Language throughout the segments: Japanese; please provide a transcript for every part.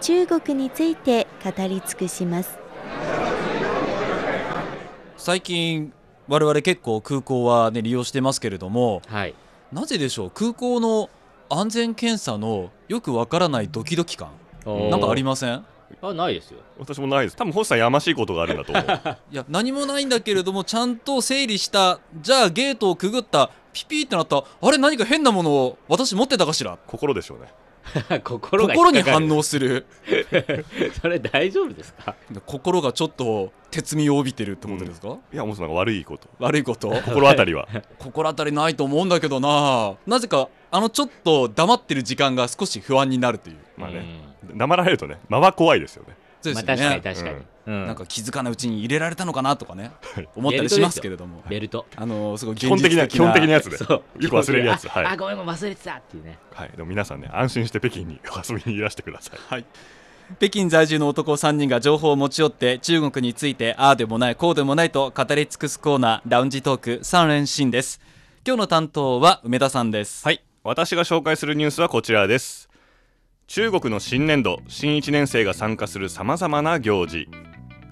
中国について語り尽くします。最近我々結構空港はね利用してますけれどもはい。なぜでしょう？空港の安全検査のよくわからないドキドキ感。なんかありません？あないですよ。私もないです。多分星さんやましいことがあるんだと思う。いや何もないんだけれどもちゃんと整理したじゃあゲートをくぐったピピーってなったあれ何か変なものを私持ってたかしら？心でしょうね 心が心に反応する。それ大丈夫ですか？心がちょっと鉄味を帯びてるってことですか、いやもうなんか悪いこと。悪いこと？心当たりは。心当たりないと思うんだけどな。なぜかあのちょっと黙ってる時間が少し不安になるという。まあね。黙られるとね間は怖いですよね、まあ確かに確かに、うん。なんか気づかないうちに入れられたのかなとかねはい。思ったりしますけれども。ベルトあのすごい基本的な基本的なやつで。よく忘れるやつ。はい。ああごめんごめん忘れてたっていうね。はい。でも皆さんね安心して北京に遊びにいらしてください。はい。北京在住の男3人が情報を持ち寄って中国についてああでもないこうでもないと語り尽くすコーナーラウンジトーク3連新です。今日の担当は梅田さんです。はい。私が紹介するニュースはこちらです中国の新年度新1年生が参加するさまざまな行事。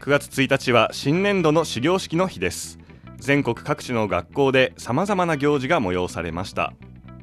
9月1日は新年度の始業式の日です。全国各地の学校でさまざまな行事が催されました、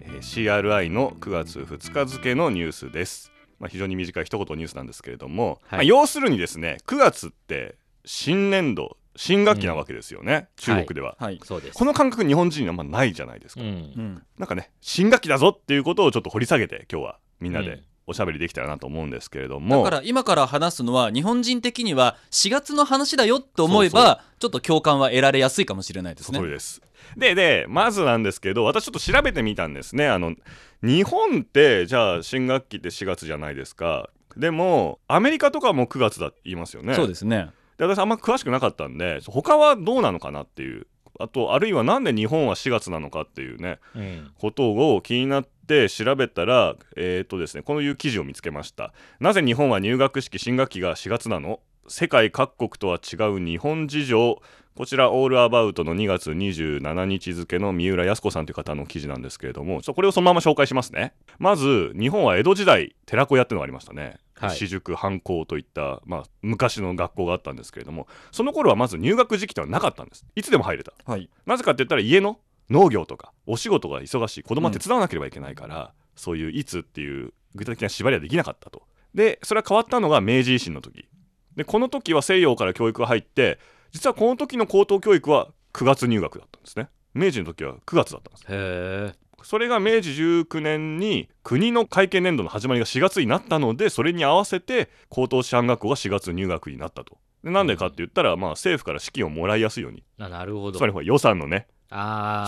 えー CRI の9月2日付のニュースです、まあ、非常に短い一言ニュースなんですけれども、はい。まあ要するにですね9月って新年度新学期なわけですよね、中国では、はい、そうです。この感覚日本人にはあんまないじゃないですか、うんうん、なんかね新学期だぞっていうことをちょっと掘り下げて今日はみんなで。うんおしゃべりできたらなと思うんですけれどだも、から今から話すのは日本人的には4月の話だよって思えばちょっと共感は得られやすいかもしれないですね。です。ででまずなんですけど私ちょっと調べてみたんですね。あの日本ってじゃあ新学期って4月じゃないですか。でもアメリカとかも9月だって言いますよね。そうですね。で私あんま詳しくなかったんで他はどうなのかなっていうあとあるいはなんで日本は4月なのかっていうねうん。ことを気になって調べたら、えーとですね、こういう記事を見つけました。なぜ日本は入学式新学期が4月なの？世界各国とは違う日本事情こちらオールアバウトの2月27日付の三浦靖子さんという方の記事なんですけれどもちょこれをそのまま紹介しますね。まず日本は江戸時代寺子屋っていうのがありましたね。はい。私塾藩校といった、まあ、昔の学校があったんですけれどもその頃はまず入学時期とはなかったんです。いつでも入れた。はい。なぜかって言ったら家の農業とかお仕事が忙しい。子供は手伝わなければいけないから、そういういつっていう具体的な縛りはできなかったと。でそれは変わったのが明治維新の時。でこの時は西洋から教育が入って実はこの時の高等教育は9月入学だったんですね。明治の時は9月だったんです。へえ。それが明治19年に国の会計年度の始まりが4月になったのでそれに合わせて高等師範学校が4月入学になったと。でなんでかって言ったら、まあ、政府から資金をもらいやすいように。ななるほど。つまりほら予算のね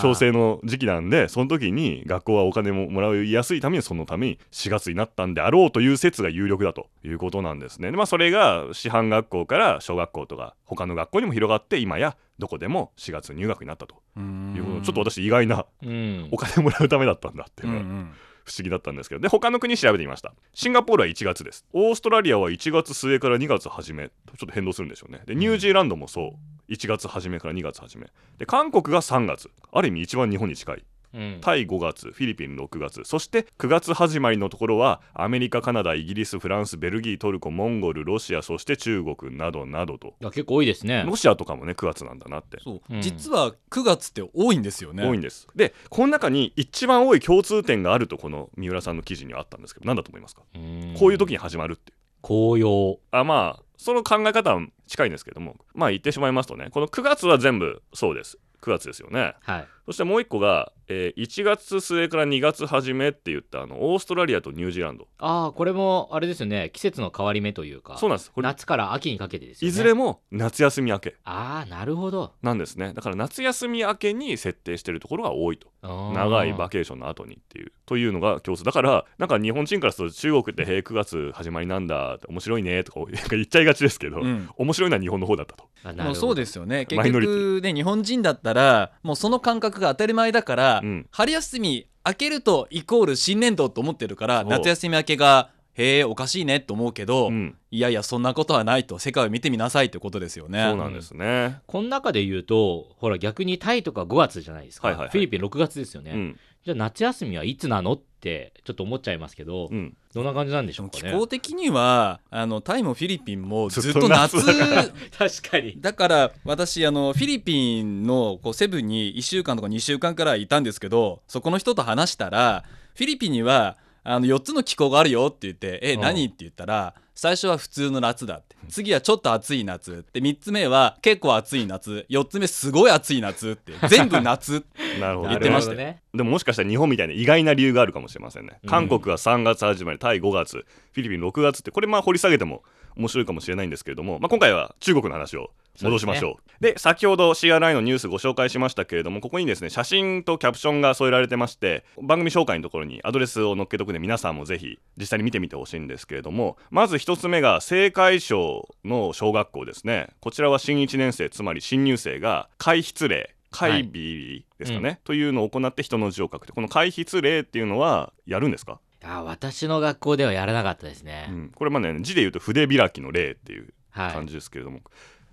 調整の時期なんでその時に学校はお金ももらいやすいためにそのために4月になったんであろうという説が有力だということなんですね。でまあそれが師範学校から小学校とか他の学校にも広がって今やどこでも4月入学になったと。いうことちょっと私意外なうん。お金もらうためだったんだっていううんうのがん。不思議だったんですけど。で他の国調べてみました。シンガポールは1月です。オーストラリアは1月末から2月初め。ちょっと変動するんでしょうね。でニュージーランドもそう1月初めから2月初め。で韓国が3月ある意味一番日本に近い。うん。タイ5月フィリピン6月。そして9月始まりのところはアメリカカナダイギリスフランスベルギートルコモンゴルロシアそして中国などなどと。いや結構多いですね。ロシアとかもね9月なんだなって。そう、うん。実は9月って多いんですよね。多いんです。でこの中に一番多い共通点があるとこの三浦さんの記事にはあったんですけど何だと思いますか？うん。こういう時に始まるっていう。紅葉。あまあその考え方は近いんですけどもまあ言ってしまいますとねこの9月は全部そうです。9月ですよね。はい。そしてもう一個が、えー1月末から2月初めって言ったあのオーストラリアとニュージーランド。ああこれもあれですよね。季節の変わり目というかそうなんです。これ夏から秋にかけてですよね。いずれも夏休み明け。ああなるほど。なんですね。だから夏休み明けに設定してるところが多いと。長長いバケーションの後にっていう。というのが共通だからなんか日本人からすると中国ってへえ9月始まりなんだって面白いねとか言っちゃいがちですけど、うん。面白いのは日本の方だったともうそうですすよね。結局ね日本人だったらもうその感覚が当たり前だから、うん。春休み明けるとイコール新年度と思ってるから夏休み明けがへえおかしいねと思うけど、うん。いやいやそんなことはないと世界を見てみなさいってことですよね。そうなんですね、この中で言うとほら逆にタイとか5月じゃないですか、はいはいはいフィリピン6月ですよね、うん。じゃあ夏休みはいつなのってちょっと思っちゃいますけど、うん、どんな感じなんでしょうか気ね候的にはあのタイもフィリピンもずっとと夏。確かに。だから私あのフィリピンのこうセブンに1週間とか2週間くらいいたんですけどそこの人と話したらフィリピンにはあの4つの気候があるよって言って「えうん。何?」って言ったら最初は普通の夏だって。次はちょっと暑い夏で3つ目は結構暑い夏。4つ目すごい暑い夏って。全部夏 なるほど言ってましたね。でももしかしたら日本みたいな意外な理由があるかもしれませんね、うん。韓国は3月始まりタイ5月フィリピン6月って。これまあ掘り下げても面白いかもしれないんですけれども、まあ、今回は中国の話を戻しましょう。で先ほど CRI のニュースご紹介しましたけれどもここにですね写真とキャプションが添えられてまして番組紹介のところにアドレスを載っけとくんで皆さんもぜひ実際に見てみてほしいんですけれどもまず一つ目が青海省の小学校ですね。こちらは新1年生つまり新入生が回筆令回避ですかね、というのを行って人の字を書くってこの回筆令っていうのはやるんですか、あ私の学校ではやらなかったですね、うん、これまあね字で言うと筆開きの令っていうはい。感じですけれども、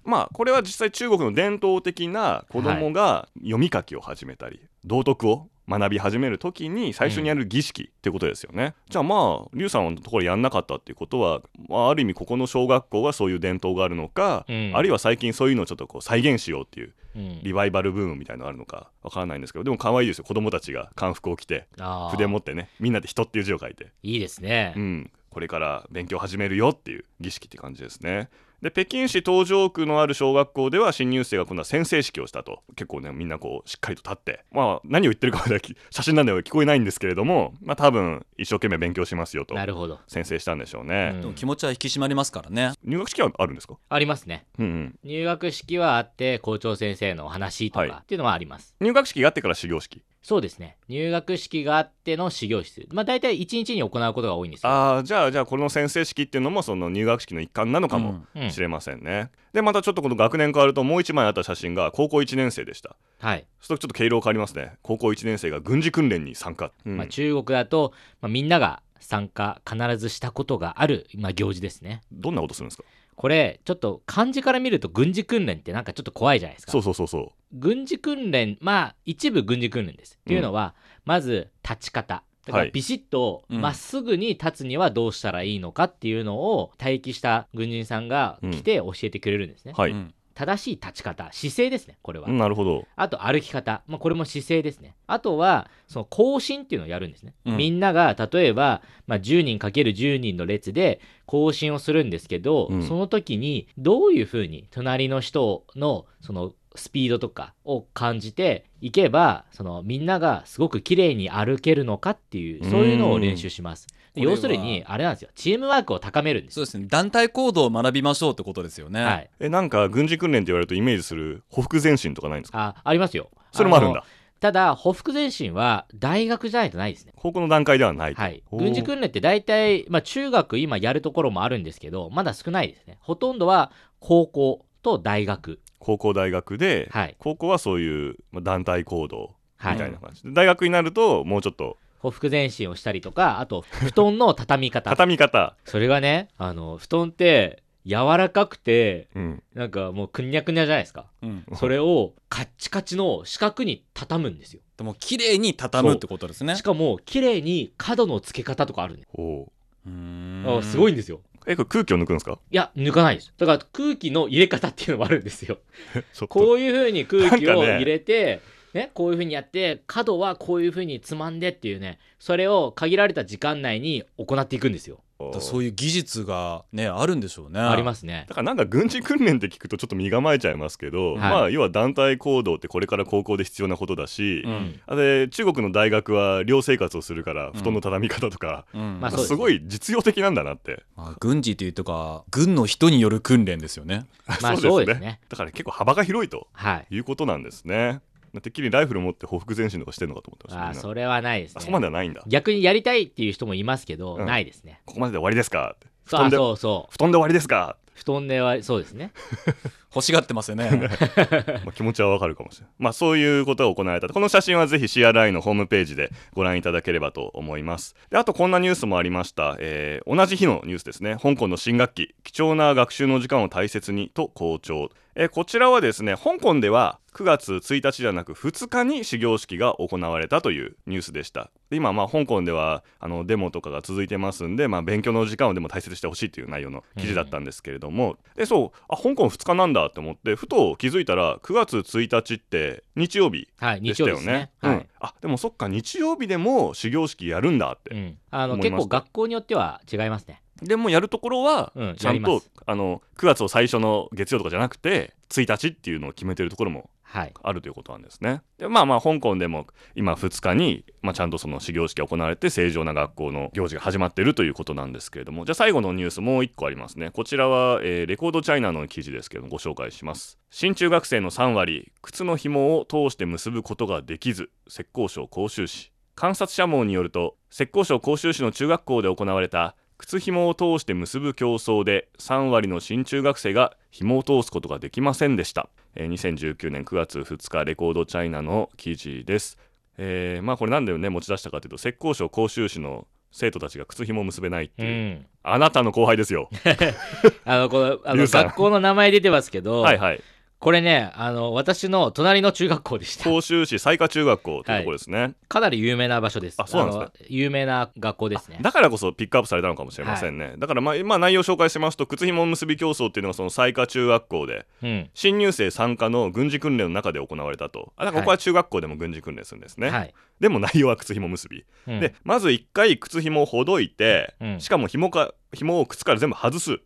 まあこれは実際中国の伝統的な子供が読み書きを始めたり、道徳を学び始める時に最初にやる儀式ってことですよね、じゃあまあ劉さんのところやんなかったっていうことは、まあ、ある意味ここの小学校はそういう伝統があるのか、うん。あるいは最近そういうのをちょっとこう再現しようっていううん。リバイバルブームみたいのがあるのかわからないんですけどでも可愛いですよ。子供たちが漢服を着て筆持ってねみんなで人っていう字を書いて。いいですね、うん、これから勉強始めるよっていう儀式って感じですね。で北京市東城区のある小学校では新入生が今度は宣誓式をしたと。結構ねみんなこうしっかりと立って。まあ何を言ってるかは 写真なんでは聞こえないんですけれどもまあ多分一生懸命勉強しますよとなるほど。宣誓したんでしょうね、うん。でも気持ちは引き締まりますからね。入学式はあるんですか？ありますねうんうん。入学式はあって校長先生のお話とかはい。っていうのはあります、入学式があってから始業式そうですね。入学式があっての始業室。まあ大体1日に行うことが多いんですよ。ああじゃあじゃあこの宣誓式っていうのもその入学式の一環なのかもうん。しれませんね、でまたちょっとこの学年変わるともう一枚あった写真が高校1年生でした。はい、そうするとちょっと毛色変わりますね。高校1年生が軍事訓練に参加、うん。まあ、中国だと、まあ、みんなが参加必ずしたことがある、まあ、行事ですね。どんなことするんですか？これちょっと漢字から見ると軍事訓練ってなんかちょっと怖いじゃないですか。そうそうそうそ軍事訓練まあ一部軍事訓練です、っていうのはまず立ち方だからはい。ビシッとうん。まっすぐに立つにはどうしたらいいのかっていうのを待機した軍人さんが来て教えてくれるんですね、うはい、うん正しい立ち方姿勢ですねこれは、うんなるほど。あと歩き方、まあ、これも姿勢ですね。あとはその行進っていうのをやるんですね、うん。みんなが例えば、まあ、10人 ×10 人の列で行進をするんですけど、うん。その時にどういうふうに隣の人のそのスピードとかを感じていけばそのみんながすごく綺麗に歩けるのかっていうそういうのを練習します要するにあれなんですよ。チームワークを高めるんですそうですね。団体行動を学びましょうってことですよね。はい。えなんか軍事訓練って言われるとイメージするほふ前進とかないんですか？あありますよ。のそれもあるんだ。ただほふ前進は大学じゃないとないですね。高校の段階ではないと。はい、軍事訓練って大体、まあ、中学今やるところもあるんですけどまだ少ないですね。ほとんどは高校と大学。高校大学で、はい。高校はそういうまあ団体行動はいみたいな感じ。で、大学になるともうちょっとほふ前進をしたりとかあと布団の畳み方。畳み方、それがねあの布団って柔らかくてうん、なんかもうくにゃくにゃじゃないですか。うん、それをカッチカチの四角に畳むんですよ。でも綺麗に畳むってことですね。し。かも綺麗に角の付け方とかあるんでおうう。ーんあすごいんですよ。えこれ空気を抜くんですか？いや抜かないです。だから空気の入れ方っていうのもあるんですよ。こういう風に空気を入れて、ねこういう風にやって角はこういう風につまんでっていうねそれを限られた時間内に行っていくんですよ。だからそういう技術がねあるんでしょうね。ありますね。だからなんか軍事訓練って聞くとちょっと身構えちゃいますけど、はい。まあ要は団体行動ってこれから高校で必要なことだし、うん。あで中国の大学は寮生活をするから布団の畳み方とか、うん。まあそうですね。すごい実用的なんだなって。まあ軍事というとか軍の人による訓練ですよね。まあ そうですね。だから結構幅が広いとはい。いうことなんですねてっきりライフル持って報復前進とかしてるのかと思ってましたあそれはないですあそこまでねはないんだ。逆にやりたいっていう人もいますけど、うん。ないですね。ここまでで終わりですかって。そうそう布団で終わりですか布団ではそうですね 欲しがってますよね まあ、気持ちはわかるかもしれない。まあそういうことが行われた。この写真はぜひ CRI のホームページでご覧いただければと思います。であとこんなニュースもありました、えー同じ日のニュースですね。香港の新学期、貴重な学習の時間を大切にと強調。えーこちらはですね、香港では9月1日ではなく2日に始業式が行われたというニュースでした。で今まあ香港ではあのデモとかが続いてますんで、まあ、勉強の時間をでも大切にしてほしいという内容の記事だったんですけれども、でそうあ香港2日なんだって思ってふと気づいたら9月1日って日曜日はいでしたよね。はい。あでもそっか日曜日でも始業式やるんだって、うん、あの結構学校によっては違いますね。でもやるところはうんちゃんとやりますあの9月を最初の月曜とかじゃなくて1日っていうのを決めてるところもはいあるということなんですね。でまあまあ香港でも今2日に、まあ、ちゃんとその始業式が行われて正常な学校の行事が始まっているということなんですけれどもじゃあ最後のニュースもう1個ありますね。こちらは、えーレコードチャイナの記事ですけどもご紹介します。新中学生の3割靴の紐を通して結ぶことができず浙江省広州市。観察者網によると浙江省広州市の中学校で行われた靴紐を通して結ぶ競争で3割の新中学生が紐を通すことができませんでした、えー2019年9月2日レコードチャイナの記事です、えーまあこれなんでね持ち出したかというと浙江省広州市の生徒たちが靴紐を結べないってういう、ん。あなたの後輩ですよ。あのこのあの学校の名前出てますけどはいはいこれねあの私の隣の中学校でした。広州市彩華中学校というところですね、かなり有名な場所です。あそうなんですね。の有名な学校ですね。だからこそピックアップされたのかもしれませんね、だからまあ、まあ、内容を紹介しますと靴紐結び競争っていうのがその彩華中学校でうん。新入生参加の軍事訓練の中で行われたと。あだからここは中学校でも軍事訓練するんですね、はい、でも内容は靴紐結び、うん。でまず1回靴紐をほどいて、うん。しかも紐か紐を靴から全部外す。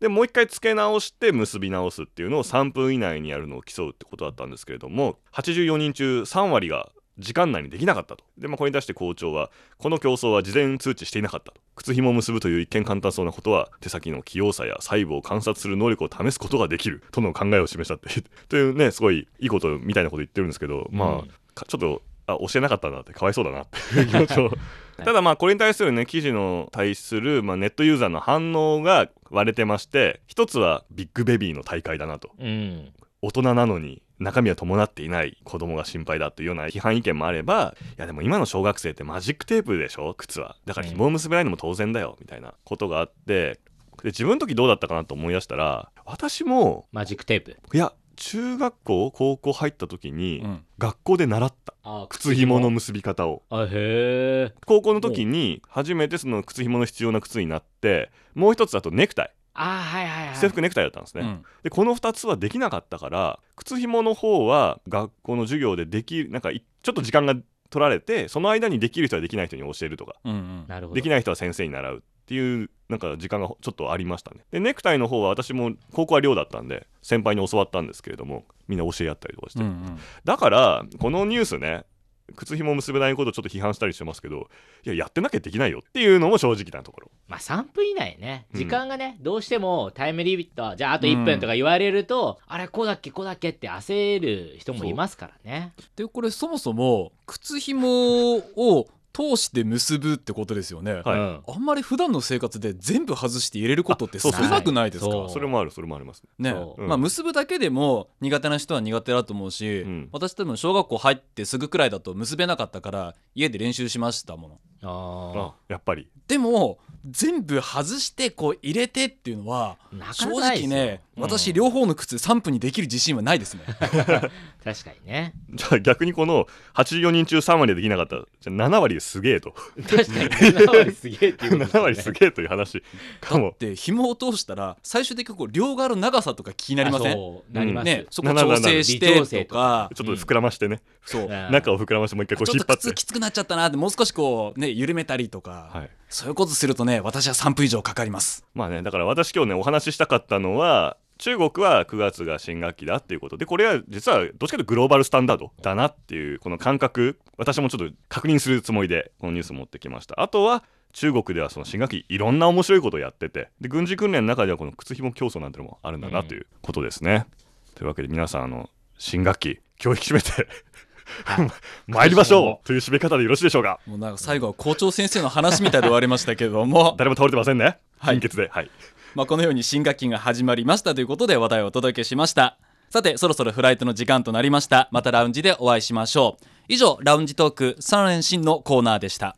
でもう1回付け直して結び直すっていうのを3分以内にやるのを競うってことだったんですけれども84人中3割が時間内にできなかったと。で、まあ、これに対して校長はこの競争は事前通知していなかったと。靴紐を結ぶという一見簡単そうなことは手先の器用さや細部を観察する能力を試すことができるとの考えを示したってというねすごいいいことみたいなこと言ってるんですけど、まあうん。かちょっとあ教えなかったんだってかわいそうだなって。い う気持ちを。ただまあこれに対するね記事の対する、まあ、ネットユーザーの反応が割れてまして一つはビッグベビーの大会だなと。うん。大人なのに中身は伴っていない子供が心配だというような批判意見もあればいやでも今の小学生ってマジックテープでしょ？靴は。だから紐を結べないのも当然だよみたいなことがあってで自分の時どうだったかなと思い出したら私もマジックテープいや中学校高校入った時にうん。学校で習った。あ靴紐の結び方を。あへえ高校の時に初めてその靴紐の必要な靴になってもう一つだとネクタイ。あはいはいはい。制服ネクタイだったんですね、うん。でこの2つはできなかったから靴紐の方は学校の授業でできなんかいちょっと時間が取られてその間にできる人はできない人に教えるとか。うんうん。なるほど。できない人は先生に習うっていうなんか時間がちょっとありましたね。でネクタイの方は私も高校は寮だったんで先輩に教わったんですけれどもみんな教え合ったりとかして、うんうん。だからこのニュースね靴紐結べないことをちょっと批判したりしてますけどいややってなきゃできないよっていうのも正直なところ。まあ3分以内ね。うん。時間がね、どうしてもタイムリミットはじゃああと1分とか言われると、あれこうだっけこうだっけって焦る人もいますからね。でこれそもそも靴紐を通して結ぶってことですよね、はい。うん。あんまり普段の生活で全部外して入れることって少あそうそう。なくないですか？そう。それもあるそれもありますね。そう。うん。まあ、結ぶだけでも苦手な人は苦手だと思うし、うん。私多分小学校入ってすぐくらいだと結べなかったから家で練習しましたもの。ああやっぱり。でも全部外してこう入れてっていうのは正直ね、うん。私両方の靴3分にできる自信はないですね。確かにね。じゃあ逆にこの84人中3割でできなかったじじゃあ7割ですげえと。確かに7割すげえっていうことです7ね。割すげえという話かも。で紐を通したら最終的にこう両側の長さとか気になりません？あそうなります、ね、そこ調整してとか。ちょっと膨らましてね、そう。うん。中を膨らましてもう一回こう引っ張って。靴きつくなっちゃったなってもう少しこうね緩めたりとか、はい。そういうことするとね私は3分以上かかります。まあねだから私今日ねお話ししたかったのは中国は9月が新学期だっていうことでこれは実はどっちかというとグローバルスタンダードだなっていうこの感覚私もちょっと確認するつもりでこのニュース持ってきました。あとは中国ではその新学期いろんな面白いことをやっててで軍事訓練の中ではこの靴紐競争なんてのもあるんだなということですね、というわけで皆さんあの新学期気を引き締めて はい。参りましょうという締め方でよろしいでしょうか。もうなんか最後は校長先生の話みたいで終わりましたけれども。誰も倒れてませんね。はい。貧血で。はいまあこのように新学期が始まりましたということで話題をお届けしました。さてそろそろフライトの時間となりました。またラウンジでお会いしましょう。以上ラウンジトーク3連新のコーナーでした。